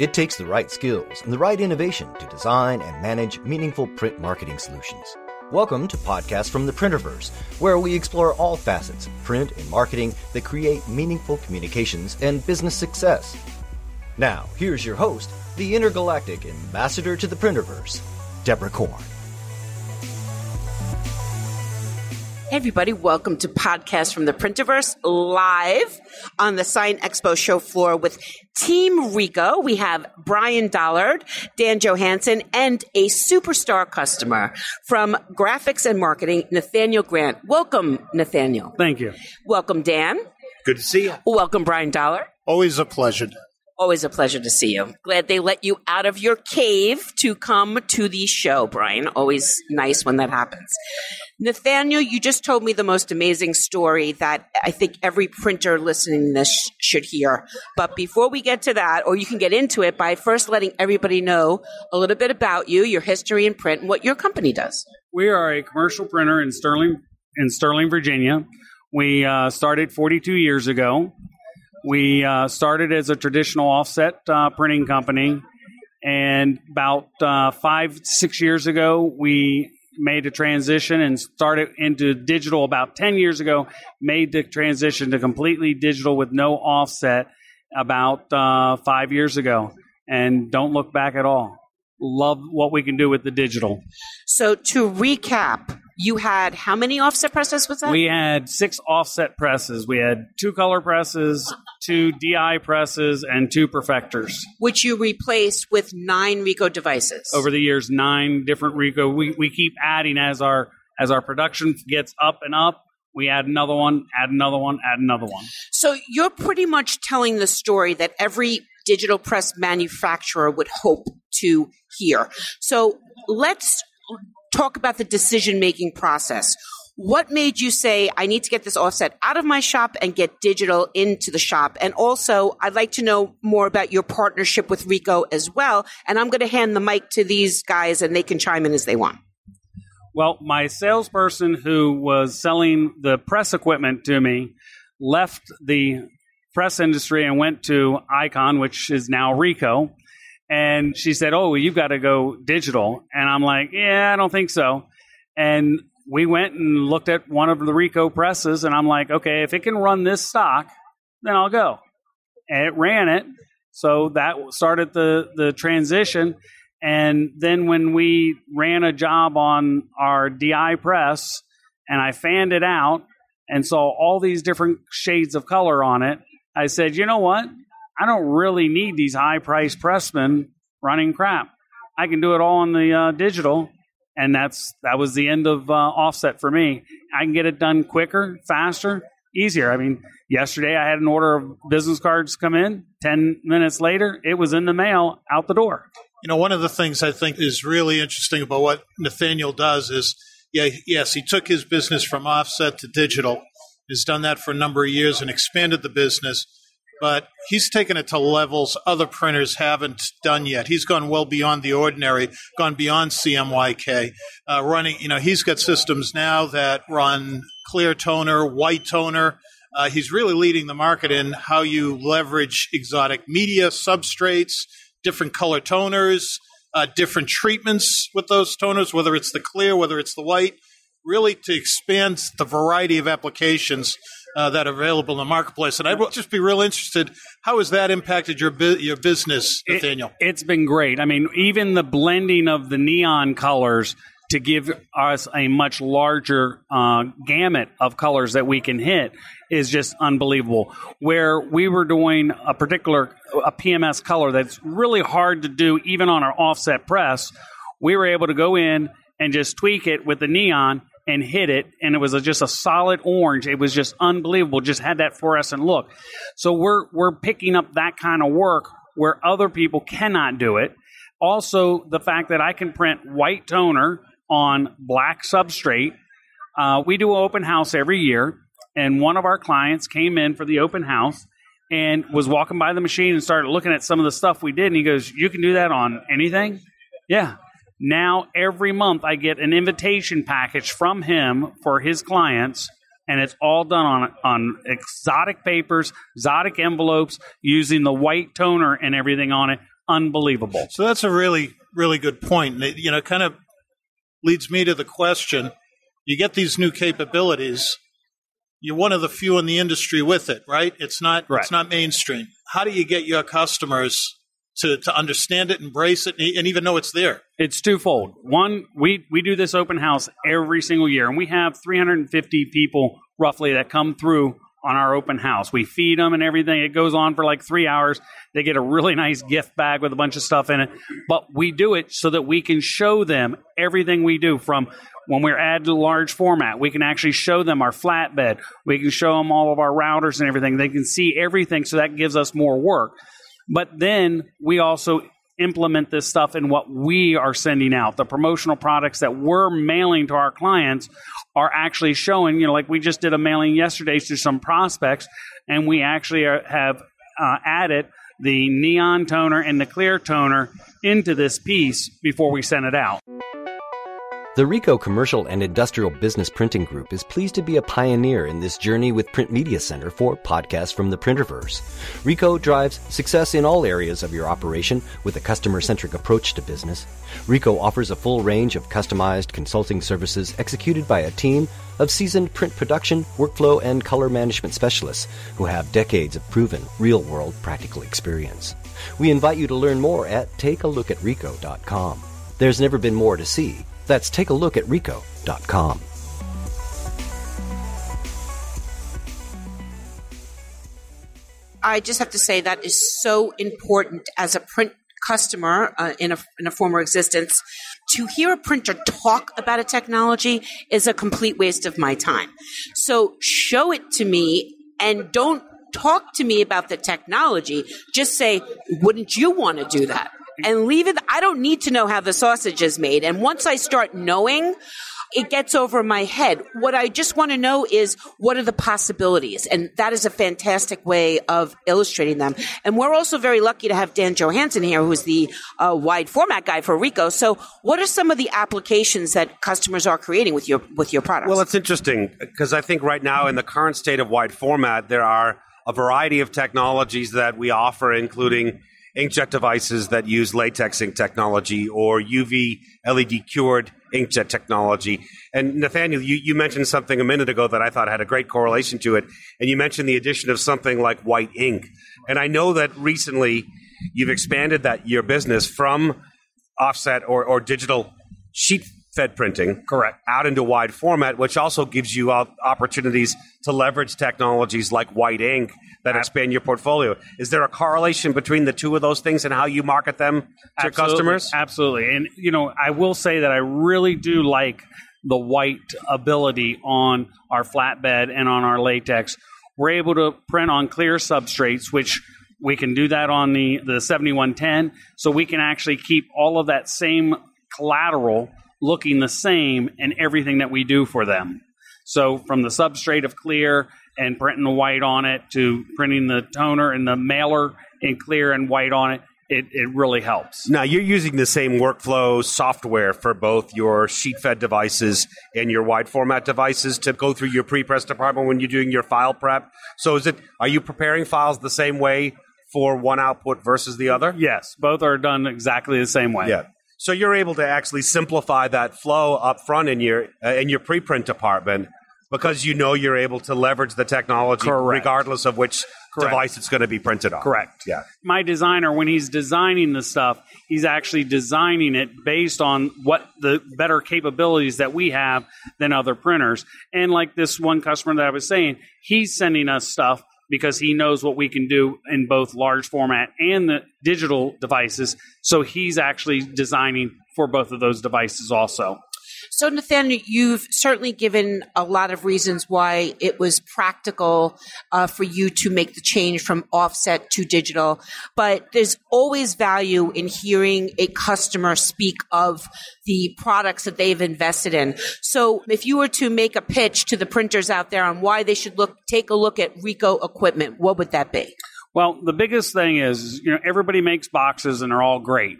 It takes the right skills and the right innovation to design and manage meaningful print marketing solutions. Welcome to Podcast from the Printerverse, where we explore all facets of print and marketing that create meaningful communications and business success. Now, here's your host, the intergalactic ambassador to the Printerverse, Deborah Corn. Everybody, welcome to Podcast from the Printerverse live on the Sign Expo show floor with Team Ricoh. We have Brian Dollard, Dan Johansson, and a superstar customer from graphics and marketing, Nathaniel Grant. Welcome, Nathaniel. Thank you. Welcome, Dan. Good to see you. Welcome, Brian Dollard. Always a pleasure. Always a pleasure to see you. Glad they let you out of your cave to come to the show, Brian. Always nice when that happens. Nathaniel, you just told me the most amazing story that I think every printer listening this should hear. But before we get to that, or you can get into it by first letting everybody know a little bit about you, your history in print, and what your company does. We are a commercial printer in Sterling, in Sterling, Virginia. We uh, started 42 years ago. We uh, started as a traditional offset uh, printing company, and about uh, five, six years ago, we made a transition and started into digital about 10 years ago, made the transition to completely digital with no offset about uh, five years ago, and don't look back at all. Love what we can do with the digital. So to recap, you had how many offset presses was that? We had six offset presses. We had two color presses, two DI presses, and two perfectors. Which you replaced with nine Ricoh devices. Over the years, nine different Ricoh. We, we keep adding as our as our production gets up and up. We add another one, add another one, add another one. So you're pretty much telling the story that every digital press manufacturer would hope to hear. So let's talk about the decision making process. What made you say, I need to get this offset out of my shop and get digital into the shop? And also, I'd like to know more about your partnership with Ricoh as well. And I'm going to hand the mic to these guys and they can chime in as they want. Well, my salesperson who was selling the press equipment to me left the press industry and went to IKON, which is now Ricoh. And she said, Oh, you've got to go digital. And I'm like, Yeah, I don't think so. And we went and looked at one of the Ricoh presses, and I'm like, Okay, if it can run this stock, then I'll go. And it ran it. So that started the, the transition. And then when we ran a job on our DI press and I fanned it out and saw all these different shades of color on it, I said, you know what? I don't really need these high priced pressmen running crap. I can do it all on the uh, digital, and that's that was the end of uh, offset for me. I can get it done quicker, faster, easier. I mean, yesterday I had an order of business cards come in. Ten minutes later, it was in the mail out the door. You know, one of the things I think is really interesting about what Nathaniel does is, yeah, yes, he took his business from offset to digital. He's done that for a number of years and expanded the business but he's taken it to levels other printers haven't done yet. He's gone well beyond the ordinary, gone beyond CMYK. Uh, running, you know, he's got systems now that run clear toner, white toner. Uh, he's really leading the market in how you leverage exotic media substrates, different color toners, uh, different treatments with those toners, whether it's the clear, whether it's the white, really to expand the variety of applications uh, that are available in the marketplace. And I'd just be real interested. How has that impacted your bu- your business, Nathaniel? It, it's been great. I mean, even the blending of the neon colors to give us a much larger uh, gamut of colors that we can hit is just unbelievable. Where we were doing a particular a PMS color that's really hard to do even on our offset press, we were able to go in and just tweak it with the neon and hit it, and it was a, just a solid orange. It was just unbelievable. Just had that fluorescent look. So we're we're picking up that kind of work where other people cannot do it. Also, the fact that I can print white toner on black substrate. Uh, we do an open house every year, and one of our clients came in for the open house and was walking by the machine and started looking at some of the stuff we did, and he goes, "You can do that on anything." Yeah, now, every month, I get an invitation package from him for his clients and it's all done on on exotic papers, exotic envelopes, using the white toner and everything on it. Unbelievable. So that's a really, really good point. It, you know, kind of leads me to the question: You get these new capabilities. You're one of the few in the industry with it, right? It's not. Right. It's not mainstream. How do you get your customers to to understand it, embrace it, and even know it's there? It's twofold. One, we we do this open house every single year, and we have 350 people roughly that come through on our open house. We feed them and everything. It goes on for like three hours. They get a really nice gift bag with a bunch of stuff in it. But we do it so that we can show them everything we do from when we're added to large format. We can actually show them our flatbed. We can show them all of our routers and everything. They can see everything. So that gives us more work. But then we also implement this stuff in what we are sending out. The promotional products that we're mailing to our clients are actually showing, you know, like we just did a mailing yesterday to some prospects, and we actually are, have uh, added the neon toner and the clear toner into this piece before we send it out. The Ricoh Commercial and Industrial Business Printing Group is pleased to be a pioneer in this journey with Print Media Centr for podcasts from the Printerverse. Ricoh drives success in all areas of your operation with a customer centric approach to business. Ricoh offers a full range of customized consulting services executed by a team of seasoned print production, workflow, and color management specialists who have decades of proven real world practical experience. We invite you to learn more at takealookatricoh.com. There's never been more to see. That's takealookatricoh.com. I just have to say that is so important as a print customer uh, in a in a former existence. To hear a printer talk about a technology is a complete waste of my time. So show it to me and don't talk to me about the technology. Just say, wouldn't you want to do that? And leave it. I don't need to know how the sausage is made. And once I start knowing, it gets over my head. What I just want to know is what are the possibilities? And that is a fantastic way of illustrating them. And we're also very lucky to have Dan Johansson here, who's the uh, wide format guy for Ricoh. So what are some of the applications that customers are creating with your, with your products? Well, it's interesting because I think right now in the current state of wide format, there are a variety of technologies that we offer, including inkjet devices that use latex ink technology or UV LED cured inkjet technology. And Nathaniel, you, you mentioned something a minute ago that I thought had a great correlation to it. And you mentioned the addition of something like white ink. And I know that recently you've expanded that your business from offset or, or digital sheet fed printing Correct. out into wide format, which also gives you opportunities to leverage technologies like white ink that expand your portfolio. Is there a correlation between the two of those things and how you market them to Absolutely. customers? Absolutely. And, you know, I will say that I really do like the white ability on our flatbed and on our latex. We're able to print on clear substrates, which we can do that on the, the 7110. So we can actually keep all of that same collateral looking the same in everything that we do for them. So from the substrate of clear and printing the white on it to printing the toner and the mailer in clear and white on it, it, it really helps. Now, you're using the same workflow software for both your sheet fed devices and your wide format devices to go through your pre press department when you're doing your file prep. So, is it, are you preparing files the same way for one output versus the other? Yes, both are done exactly the same way. Yeah. So you're able to actually simplify that flow up front in your uh, in your preprint department because you know you're able to leverage the technology Correct. regardless of which Correct. device it's going to be printed on. Correct. Yeah. My designer, when he's designing the stuff, he's actually designing it based on what the better capabilities that we have than other printers. And like this one customer that I was saying, he's sending us stuff because he knows what we can do in both large format and the digital devices. So he's actually designing for both of those devices also. So, Nathaniel, you've certainly given a lot of reasons why it was practical uh, for you to make the change from offset to digital. But there's always value in hearing a customer speak of the products that they've invested in. So, if you were to make a pitch to the printers out there on why they should look, take a look at Ricoh equipment, what would that be? Well, the biggest thing is, you know, everybody makes boxes and they're all great,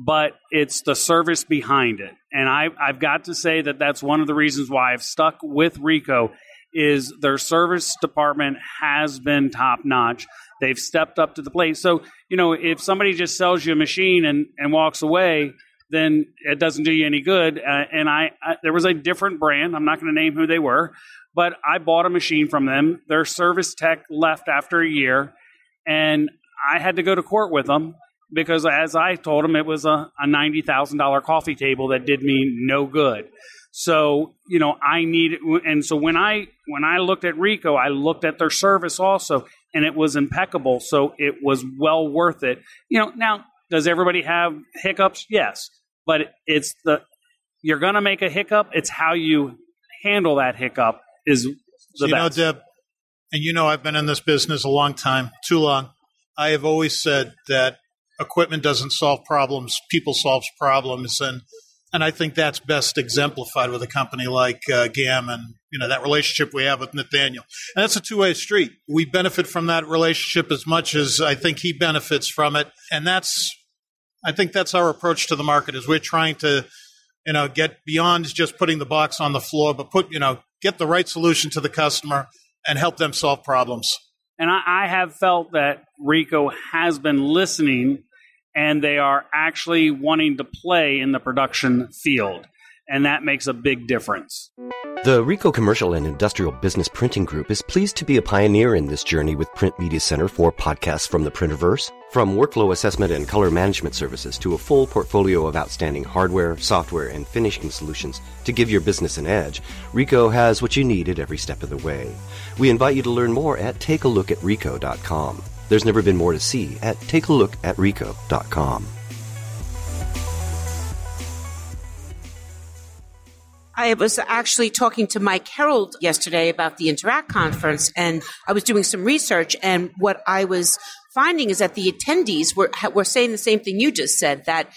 but it's the service behind it. And I, I've got to say that that's one of the reasons why I've stuck with Ricoh is their service department has been top notch. They've stepped up to the plate. So, you know, if somebody just sells you a machine and, and walks away, then it doesn't do you any good. Uh, and I, I, there was a different brand. I'm not going to name who they were, but I bought a machine from them. Their service tech left after a year, and I had to go to court with them because, as I told them, it was a, a ninety thousand dollar coffee table that did me no good. So you know, I need, and so when I when I looked at Ricoh, I looked at their service also, and it was impeccable. So it was well worth it. You know, now does everybody have hiccups? Yes, but it's the you're going to make a hiccup. It's how you handle that hiccup is the So, you best. know, Deb, and you know I've been in this business a long time, too long. I have always said that equipment doesn't solve problems; people solve problems, and and I think that's best exemplified with a company like uh, GAM and you know that relationship we have with Nathaniel. And that's a two way street. We benefit from that relationship as much as I think he benefits from it, and that's I think that's our approach to the market. Is we're trying to you know get beyond just putting the box on the floor, but put you know get the right solution to the customer and help them solve problems. And I, I have felt that Ricoh has been listening and they are actually wanting to play in the production field. And that makes a big difference. The Ricoh Commercial and Industrial Business Printing Group is pleased to be a pioneer in this journey with Print Media Centr for podcasts from the Printerverse. From workflow assessment and color management services to a full portfolio of outstanding hardware, software, and finishing solutions to give your business an edge, Ricoh has what you need at every step of the way. We invite you to learn more at takealookatricoh.com. There's never been more to see at takealookatricoh.com. I was actually talking to Mike Herold yesterday about the Interact conference, and I was doing some research. And what I was finding is that the attendees were were saying the same thing you just said that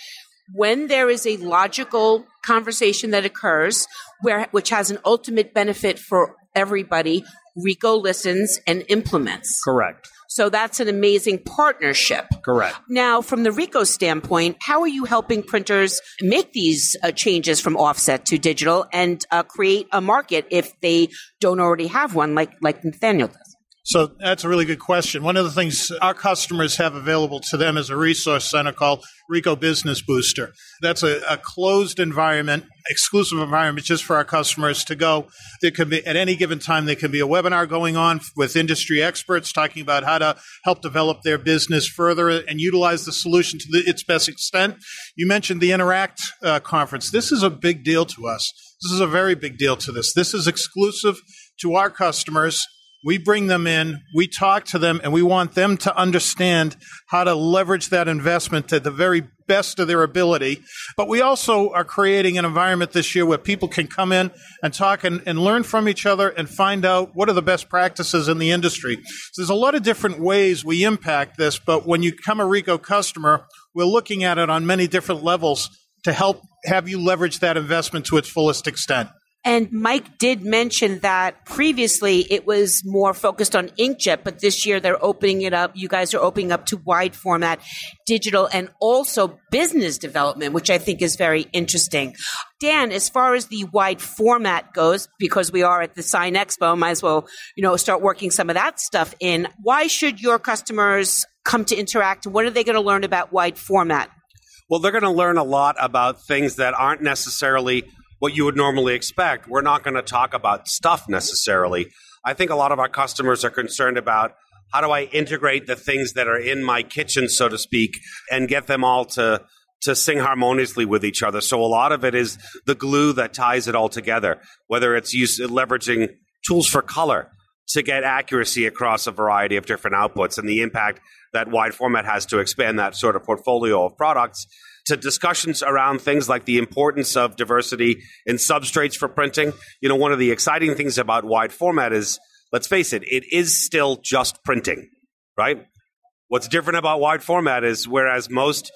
when there is a logical conversation that occurs, where which has an ultimate benefit for everybody, Ricoh listens and implements. Correct. So that's an amazing partnership. Correct. Now, from the Ricoh standpoint, how are you helping printers make these uh, changes from offset to digital and uh, create a market if they don't already have one, like like Nathaniel does? So that's a really good question. One of the things our customers have available to them is a resource center called Ricoh Business Booster. That's a, a, closed environment, exclusive environment just for our customers to go. There can be, at any given time, there can be a webinar going on with industry experts talking about how to help develop their business further and utilize the solution to the, its best extent. You mentioned the Interact uh, conference. This is a big deal to us. This is a very big deal to this. This is exclusive to our customers we bring them in, we talk to them, and we want them to understand how to leverage that investment to the very best of their ability. But we also are creating an environment this year where people can come in and talk and, and learn from each other and find out what are the best practices in the industry. So there's a lot of different ways we impact this, but when you become a Ricoh customer, we're looking at it on many different levels to help have you leverage that investment to its fullest extent. And Mike did mention that previously it was more focused on inkjet, but this year they're opening it up. You guys are opening up to wide format digital and also business development, which I think is very interesting. Dan, as far as the wide format goes, because we are at the Sign Expo, might as well, you know, start working some of that stuff in. Why should your customers come to interact? What are they going to learn about wide format? Well, they're going to learn a lot about things that aren't necessarily what you would normally expect. We're not going to talk about stuff necessarily. I think a lot of our customers are concerned about how do I integrate the things that are in my kitchen, so to speak, and get them all to to sing harmoniously with each other. So a lot of it is the glue that ties it all together. Whether it's use, leveraging tools for color to get accuracy across a variety of different outputs, and the impact that wide format has to expand that sort of portfolio of products to discussions around things like the importance of diversity in substrates for printing. You know, one of the exciting things about wide format is, let's face it, it is still just printing, right? What's different about wide format is whereas most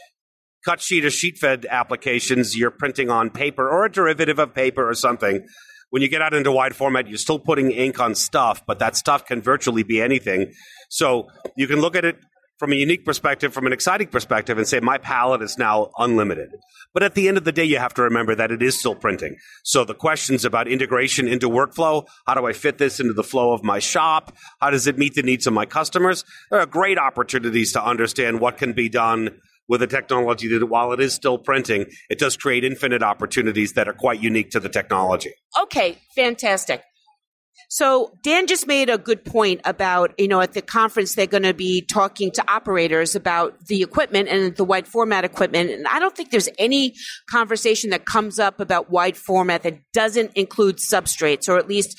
cut sheet or sheet fed applications, you're printing on paper or a derivative of paper or something. When you get out into wide format, you're still putting ink on stuff, but that stuff can virtually be anything. So you can look at it from a unique perspective, from an exciting perspective, and say my palette is now unlimited. But at the end of the day, you have to remember that it is still printing. So the questions about integration into workflow, how do I fit this into the flow of my shop? How does it meet the needs of my customers? There are great opportunities to understand what can be done with a technology that while it is still printing, it does create infinite opportunities that are quite unique to the technology. Okay, fantastic. So Dan just made a good point about, you know, at the conference, they're going to be talking to operators about the equipment and the wide format equipment. And I don't think there's any conversation that comes up about wide format that doesn't include substrates, or at least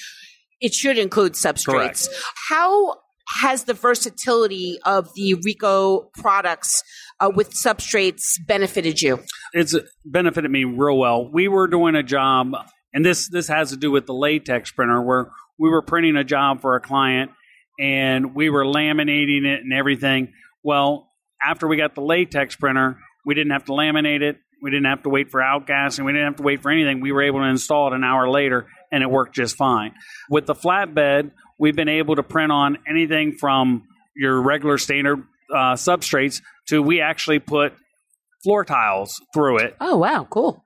it should include substrates. Correct. How has the versatility of the Ricoh products uh, with substrates benefited you? It's benefited me real well. We were doing a job, and this this has to do with the latex printer, where we were printing a job for a client, and we were laminating it and everything. Well, after we got the latex printer, we didn't have to laminate it. We didn't have to wait for outgas, and we didn't have to wait for anything. We were able to install it an hour later, and it worked just fine. With the flatbed, we've been able to print on anything from your regular standard uh, substrates to we actually put floor tiles through it, Oh, wow, cool.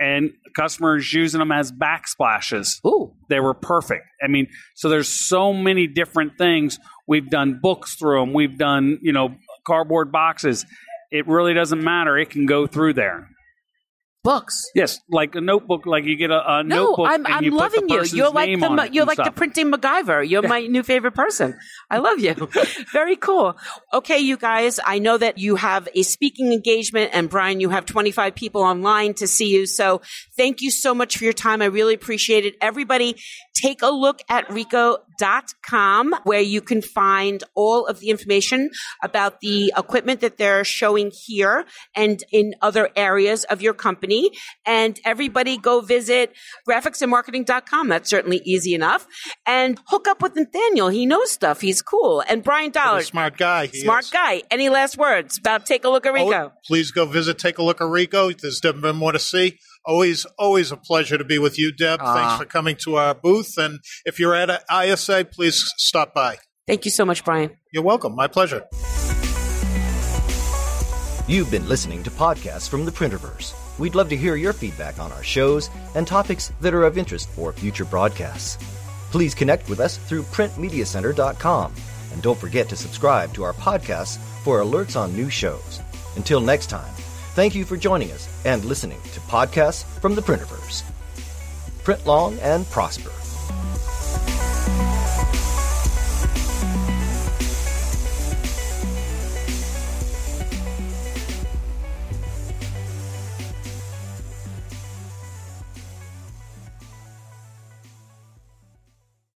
And customers using them as backsplashes. Ooh. They were perfect. I mean, so there's so many different things. We've done books through them. We've done, you know, cardboard boxes. It really doesn't matter. It can go through there. Books. Yes, like a notebook, like you get a, a No, notebook I'm, I'm you loving you. You're like the you're like the printing MacGyver. You're my new favorite person. I love you. Very cool. Okay, you guys. I know that you have a speaking engagement, and Brian, you have 25 people online to see you. So thank you so much for your time. I really appreciate it. Everybody, take a look at ricoh.com where you can find all of the information about the equipment that they're showing here and in other areas of your company. And everybody go visit graphicsandmarketing.com. That's certainly easy enough. And hook up with Nathaniel. He knows stuff. He's cool. And Brian Dollard, smart guy. smart is. guy. Any last words about take a look at oh, Ricoh? Oh, please go visit, take a look at Ricoh. There's been more to see. Always, always a pleasure to be with you, Deb. Aw. Thanks for coming to our booth. And if you're at ISA, please stop by. Thank you so much, Brian. You're welcome. My pleasure. You've been listening to podcasts from the Printerverse. We'd love to hear your feedback on our shows and topics that are of interest for future broadcasts. Please connect with us through printmediacentr.com and don't forget to subscribe to our podcasts for alerts on new shows. Until next time, thank you for joining us and listening to podcasts from the Printerverse. Print long and prosper.